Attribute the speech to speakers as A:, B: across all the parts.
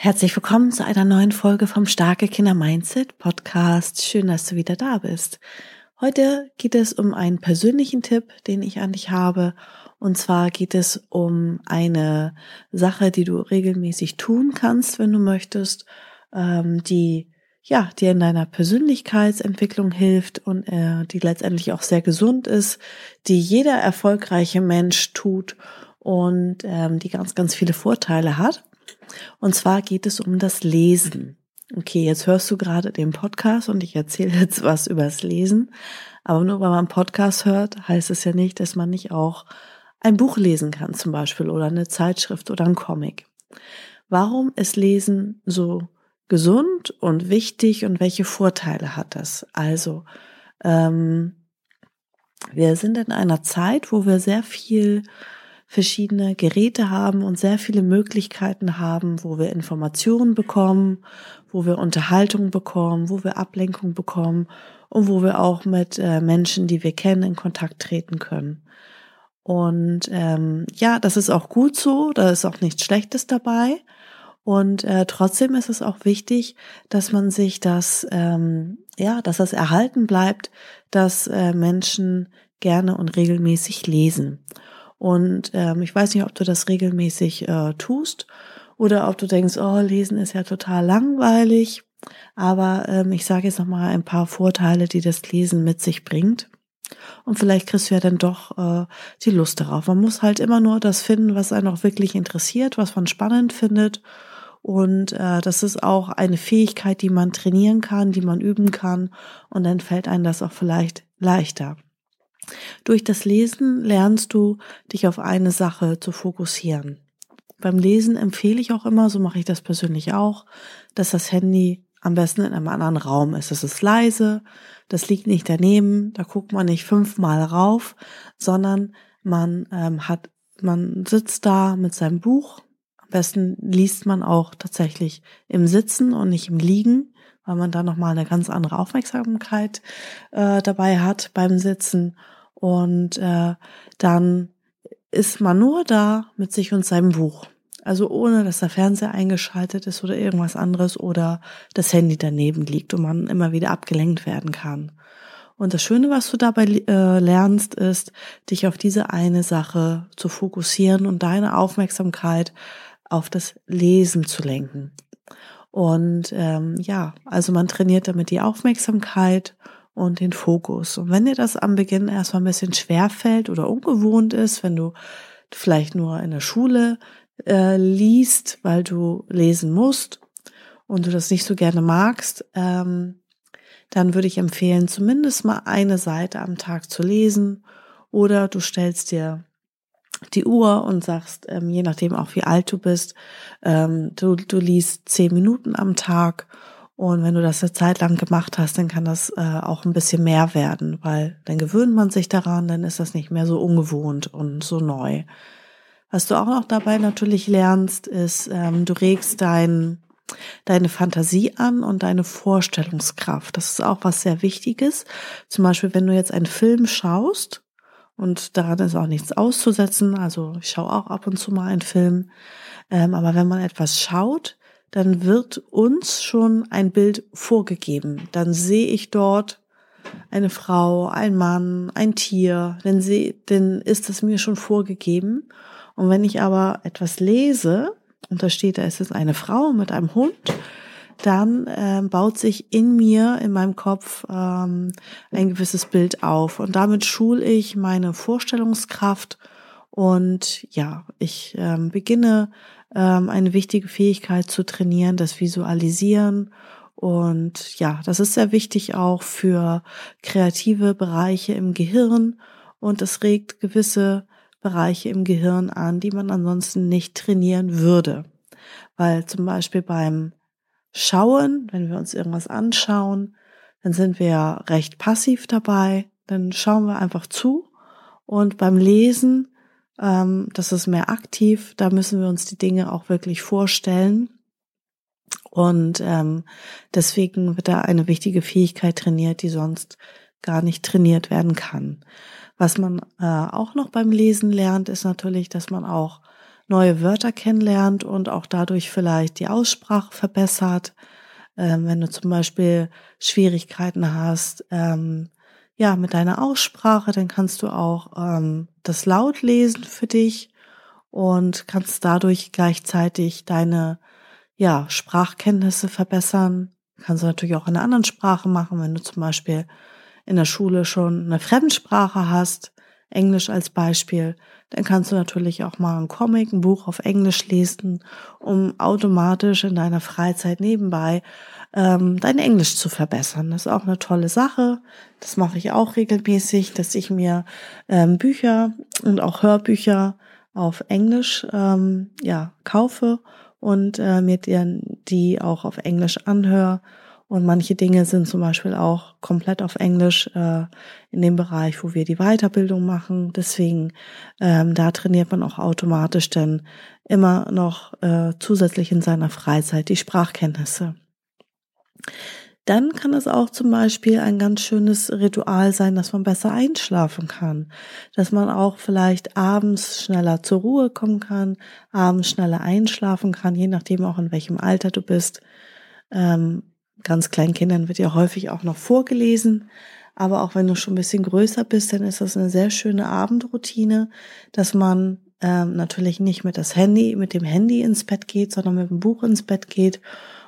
A: Herzlich willkommen zu einer neuen Folge vom Starke Kinder Mindset Podcast. Schön, dass du wieder da bist. Heute geht es um einen persönlichen Tipp, den ich an dich habe und zwar geht es um eine Sache, die du regelmäßig tun kannst, wenn du möchtest, ähm, die ja dir in deiner Persönlichkeitsentwicklung hilft und äh, die letztendlich auch sehr gesund ist, die jeder erfolgreiche Mensch tut und ähm, die ganz, ganz viele Vorteile hat. Und zwar geht es um das Lesen. Okay, jetzt hörst du gerade den Podcast und ich erzähle jetzt was übers Lesen. Aber nur weil man Podcast hört, heißt es ja nicht, dass man nicht auch ein Buch lesen kann zum Beispiel oder eine Zeitschrift oder ein Comic. Warum ist Lesen so gesund und wichtig und welche Vorteile hat das? Also, ähm, wir sind in einer Zeit, wo wir sehr viel verschiedene Geräte haben und sehr viele Möglichkeiten haben, wo wir Informationen bekommen, wo wir Unterhaltung bekommen, wo wir Ablenkung bekommen und wo wir auch mit äh, Menschen, die wir kennen, in Kontakt treten können. Und ähm, ja, das ist auch gut so, da ist auch nichts Schlechtes dabei. Und äh, trotzdem ist es auch wichtig, dass man sich das, ähm, ja, dass das erhalten bleibt, dass äh, Menschen gerne und regelmäßig lesen. Und ähm, ich weiß nicht, ob du das regelmäßig äh, tust oder ob du denkst, oh, lesen ist ja total langweilig. Aber ähm, ich sage jetzt noch mal ein paar Vorteile, die das Lesen mit sich bringt. Und vielleicht kriegst du ja dann doch äh, die Lust darauf. Man muss halt immer nur das finden, was einen auch wirklich interessiert, was man spannend findet. Und äh, das ist auch eine Fähigkeit, die man trainieren kann, die man üben kann. Und dann fällt einem das auch vielleicht leichter. Durch das Lesen lernst du, dich auf eine Sache zu fokussieren. Beim Lesen empfehle ich auch immer, so mache ich das persönlich auch, dass das Handy am besten in einem anderen Raum ist. Es ist leise, das liegt nicht daneben, da guckt man nicht fünfmal rauf, sondern man ähm, hat, man sitzt da mit seinem Buch. Am besten liest man auch tatsächlich im Sitzen und nicht im Liegen, weil man da nochmal eine ganz andere Aufmerksamkeit äh, dabei hat beim Sitzen. Und äh, dann ist man nur da mit sich und seinem Buch. Also ohne, dass der Fernseher eingeschaltet ist oder irgendwas anderes oder das Handy daneben liegt und man immer wieder abgelenkt werden kann. Und das Schöne, was du dabei äh, lernst, ist, dich auf diese eine Sache zu fokussieren und deine Aufmerksamkeit auf das Lesen zu lenken. Und ähm, ja, also man trainiert damit die Aufmerksamkeit und den Fokus. Und wenn dir das am Beginn erstmal ein bisschen schwer fällt oder ungewohnt ist, wenn du vielleicht nur in der Schule äh, liest, weil du lesen musst und du das nicht so gerne magst, ähm, dann würde ich empfehlen, zumindest mal eine Seite am Tag zu lesen oder du stellst dir die Uhr und sagst, ähm, je nachdem auch wie alt du bist, ähm, du, du liest zehn Minuten am Tag und wenn du das eine Zeit lang gemacht hast, dann kann das äh, auch ein bisschen mehr werden, weil dann gewöhnt man sich daran, dann ist das nicht mehr so ungewohnt und so neu. Was du auch noch dabei natürlich lernst, ist, ähm, du regst dein, deine Fantasie an und deine Vorstellungskraft. Das ist auch was sehr Wichtiges. Zum Beispiel, wenn du jetzt einen Film schaust, und daran ist auch nichts auszusetzen, also ich schaue auch ab und zu mal einen Film, ähm, aber wenn man etwas schaut, dann wird uns schon ein Bild vorgegeben. Dann sehe ich dort eine Frau, ein Mann, ein Tier, dann, seh, dann ist es mir schon vorgegeben. Und wenn ich aber etwas lese, und da steht, da ist es eine Frau mit einem Hund, dann äh, baut sich in mir, in meinem Kopf ähm, ein gewisses Bild auf. Und damit schule ich meine Vorstellungskraft und ja, ich ähm, beginne ähm, eine wichtige Fähigkeit zu trainieren, das Visualisieren. Und ja, das ist sehr wichtig auch für kreative Bereiche im Gehirn und es regt gewisse Bereiche im Gehirn an, die man ansonsten nicht trainieren würde. Weil zum Beispiel beim Schauen, wenn wir uns irgendwas anschauen, dann sind wir recht passiv dabei. Dann schauen wir einfach zu. Und beim Lesen, ähm, das ist mehr aktiv. Da müssen wir uns die Dinge auch wirklich vorstellen. Und ähm, deswegen wird da eine wichtige Fähigkeit trainiert, die sonst gar nicht trainiert werden kann. Was man äh, auch noch beim Lesen lernt, ist natürlich, dass man auch neue Wörter kennenlernt und auch dadurch vielleicht die Aussprache verbessert. Ähm, wenn du zum Beispiel Schwierigkeiten hast, ähm, ja, mit deiner Aussprache, dann kannst du auch ähm, das laut lesen für dich und kannst dadurch gleichzeitig deine ja, Sprachkenntnisse verbessern. Kannst du natürlich auch in einer anderen Sprache machen, wenn du zum Beispiel in der Schule schon eine Fremdsprache hast, Englisch als Beispiel, dann kannst du natürlich auch mal ein Comic, ein Buch auf Englisch lesen, um automatisch in deiner Freizeit nebenbei ähm, dein Englisch zu verbessern. Das ist auch eine tolle Sache. Das mache ich auch regelmäßig, dass ich mir ähm, Bücher und auch Hörbücher auf Englisch ähm, ja kaufe und äh, mir die auch auf Englisch anhöre und manche Dinge sind zum Beispiel auch komplett auf Englisch äh, in dem Bereich, wo wir die Weiterbildung machen. Deswegen, ähm, da trainiert man auch automatisch dann immer noch äh, zusätzlich in seiner Freizeit die Sprachkenntnisse. Dann kann es auch zum Beispiel ein ganz schönes Ritual sein, dass man besser einschlafen kann, dass man auch vielleicht abends schneller zur Ruhe kommen kann, abends schneller einschlafen kann, je nachdem auch in welchem Alter du bist. Ähm, ganz kleinen Kindern wird ja häufig auch noch vorgelesen. Aber auch wenn du schon ein bisschen größer bist, dann ist das eine sehr schöne Abendroutine, dass man ähm, natürlich nicht mit das Handy, mit dem Handy ins Bett geht, sondern mit dem Buch ins Bett geht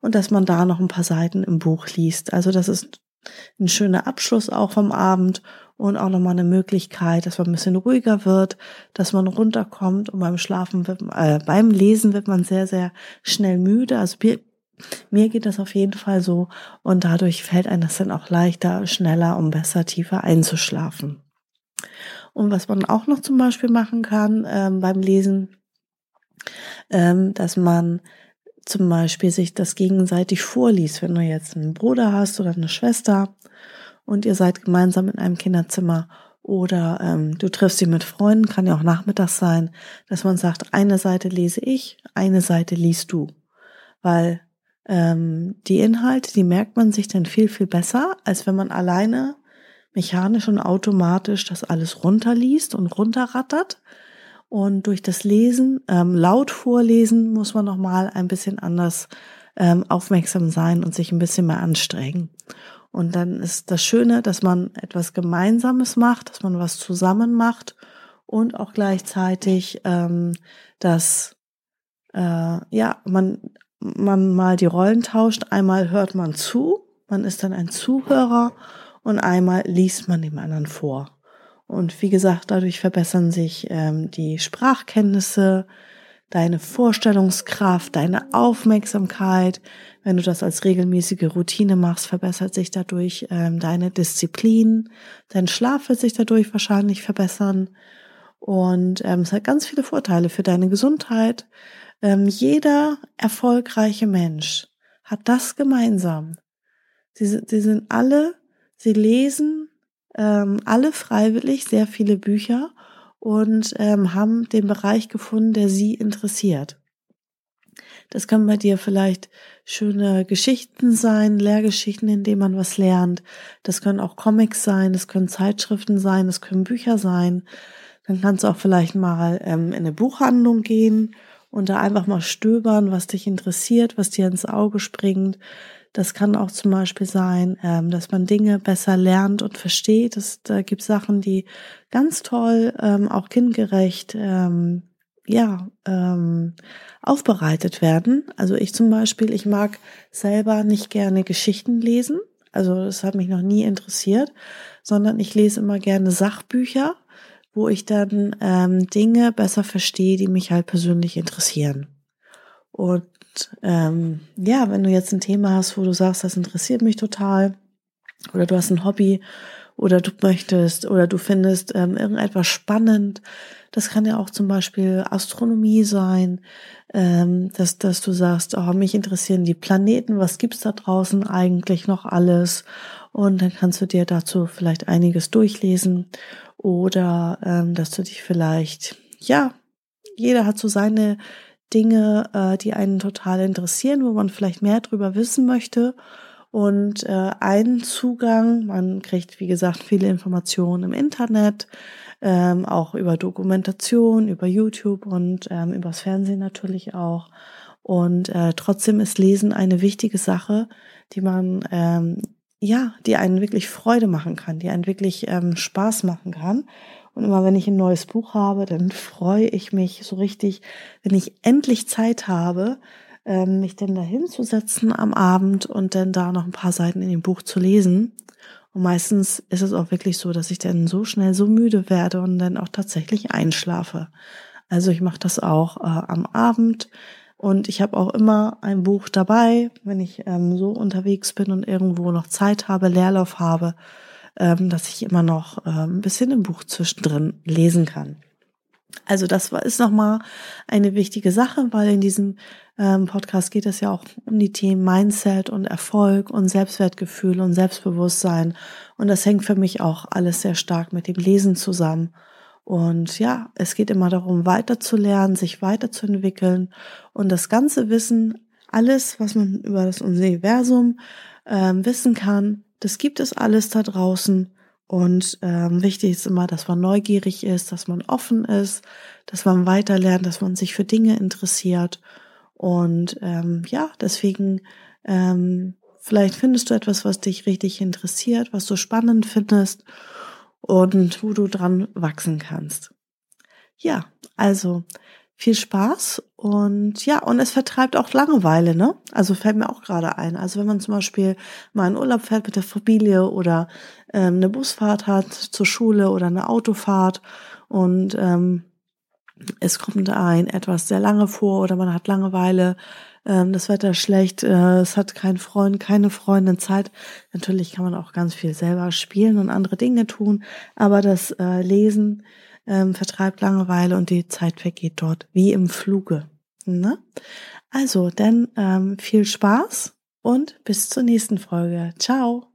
A: und dass man da noch ein paar Seiten im Buch liest. Also das ist ein schöner Abschluss auch vom Abend und auch nochmal eine Möglichkeit, dass man ein bisschen ruhiger wird, dass man runterkommt und beim Schlafen, wird, äh, beim Lesen wird man sehr, sehr schnell müde. Also mir geht das auf jeden Fall so und dadurch fällt einem das dann auch leichter, schneller und besser tiefer einzuschlafen. Und was man auch noch zum Beispiel machen kann ähm, beim Lesen, ähm, dass man zum Beispiel sich das gegenseitig vorliest. Wenn du jetzt einen Bruder hast oder eine Schwester und ihr seid gemeinsam in einem Kinderzimmer oder ähm, du triffst sie mit Freunden, kann ja auch nachmittags sein, dass man sagt, eine Seite lese ich, eine Seite liest du. Weil ähm, die Inhalte, die merkt man sich dann viel, viel besser, als wenn man alleine mechanisch und automatisch das alles runterliest und runterrattert. Und durch das Lesen, ähm, laut vorlesen, muss man nochmal ein bisschen anders ähm, aufmerksam sein und sich ein bisschen mehr anstrengen. Und dann ist das Schöne, dass man etwas Gemeinsames macht, dass man was zusammen macht und auch gleichzeitig, ähm, dass äh, ja man man mal die Rollen tauscht. Einmal hört man zu, man ist dann ein Zuhörer und einmal liest man dem anderen vor. Und wie gesagt, dadurch verbessern sich ähm, die Sprachkenntnisse, deine Vorstellungskraft, deine Aufmerksamkeit. Wenn du das als regelmäßige Routine machst, verbessert sich dadurch ähm, deine Disziplin. Dein Schlaf wird sich dadurch wahrscheinlich verbessern. Und ähm, es hat ganz viele Vorteile für deine Gesundheit, ähm, jeder erfolgreiche Mensch hat das gemeinsam. Sie, sie sind alle, sie lesen ähm, alle freiwillig sehr viele Bücher und ähm, haben den Bereich gefunden, der sie interessiert. Das können bei dir vielleicht schöne Geschichten sein, Lehrgeschichten, in denen man was lernt. Das können auch Comics sein, das können Zeitschriften sein, das können Bücher sein. Dann kannst du auch vielleicht mal ähm, in eine Buchhandlung gehen und da einfach mal stöbern, was dich interessiert, was dir ins Auge springt. Das kann auch zum Beispiel sein, ähm, dass man Dinge besser lernt und versteht. Das, da gibt Sachen, die ganz toll, ähm, auch kindgerecht, ähm, ja, aufbereitet werden. Also ich zum Beispiel, ich mag selber nicht gerne Geschichten lesen. Also das hat mich noch nie interessiert, sondern ich lese immer gerne Sachbücher wo ich dann ähm, Dinge besser verstehe, die mich halt persönlich interessieren. Und ähm, ja, wenn du jetzt ein Thema hast, wo du sagst, das interessiert mich total, oder du hast ein Hobby, oder du möchtest oder du findest ähm, irgendetwas spannend. Das kann ja auch zum Beispiel Astronomie sein, ähm, dass, dass du sagst, oh, mich interessieren die Planeten, was gibt's da draußen eigentlich noch alles? Und dann kannst du dir dazu vielleicht einiges durchlesen oder ähm, dass du dich vielleicht, ja, jeder hat so seine Dinge, äh, die einen total interessieren, wo man vielleicht mehr drüber wissen möchte. Und äh, ein Zugang, man kriegt, wie gesagt, viele Informationen im Internet, ähm, auch über Dokumentation, über YouTube und ähm, übers Fernsehen natürlich auch. Und äh, trotzdem ist Lesen eine wichtige Sache, die man ähm, ja, die einen wirklich Freude machen kann, die einen wirklich ähm, Spaß machen kann. Und immer wenn ich ein neues Buch habe, dann freue ich mich so richtig, wenn ich endlich Zeit habe, ähm, mich denn da hinzusetzen am Abend und dann da noch ein paar Seiten in dem Buch zu lesen. Und meistens ist es auch wirklich so, dass ich dann so schnell so müde werde und dann auch tatsächlich einschlafe. Also ich mache das auch äh, am Abend und ich habe auch immer ein Buch dabei, wenn ich ähm, so unterwegs bin und irgendwo noch Zeit habe, Leerlauf habe, ähm, dass ich immer noch ähm, ein bisschen im Buch zwischendrin lesen kann. Also das ist nochmal eine wichtige Sache, weil in diesem ähm, Podcast geht es ja auch um die Themen Mindset und Erfolg und Selbstwertgefühl und Selbstbewusstsein. Und das hängt für mich auch alles sehr stark mit dem Lesen zusammen. Und ja, es geht immer darum, weiterzulernen, sich weiterzuentwickeln und das ganze Wissen, alles, was man über das Universum ähm, wissen kann, das gibt es alles da draußen. Und ähm, wichtig ist immer, dass man neugierig ist, dass man offen ist, dass man weiterlernt, dass man sich für Dinge interessiert. Und ähm, ja, deswegen ähm, vielleicht findest du etwas, was dich richtig interessiert, was du spannend findest und wo du dran wachsen kannst. Ja, also viel Spaß und ja, und es vertreibt auch Langeweile, ne? Also fällt mir auch gerade ein. Also wenn man zum Beispiel mal in Urlaub fährt mit der Familie oder ähm, eine Busfahrt hat zur Schule oder eine Autofahrt und ähm, es kommt ein etwas sehr lange vor oder man hat Langeweile, ähm, das Wetter schlecht, äh, es hat keinen Freund, keine Freundin Zeit. Natürlich kann man auch ganz viel selber spielen und andere Dinge tun, aber das äh, Lesen ähm, vertreibt Langeweile und die Zeit vergeht dort wie im Fluge. Ne? Also, dann ähm, viel Spaß und bis zur nächsten Folge. Ciao!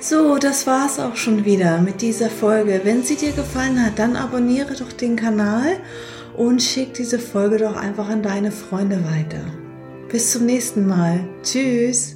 A: So, das war's auch schon wieder mit dieser Folge. Wenn sie dir gefallen hat, dann abonniere doch den Kanal und schick diese Folge doch einfach an deine Freunde weiter. Bis zum nächsten Mal. Tschüss.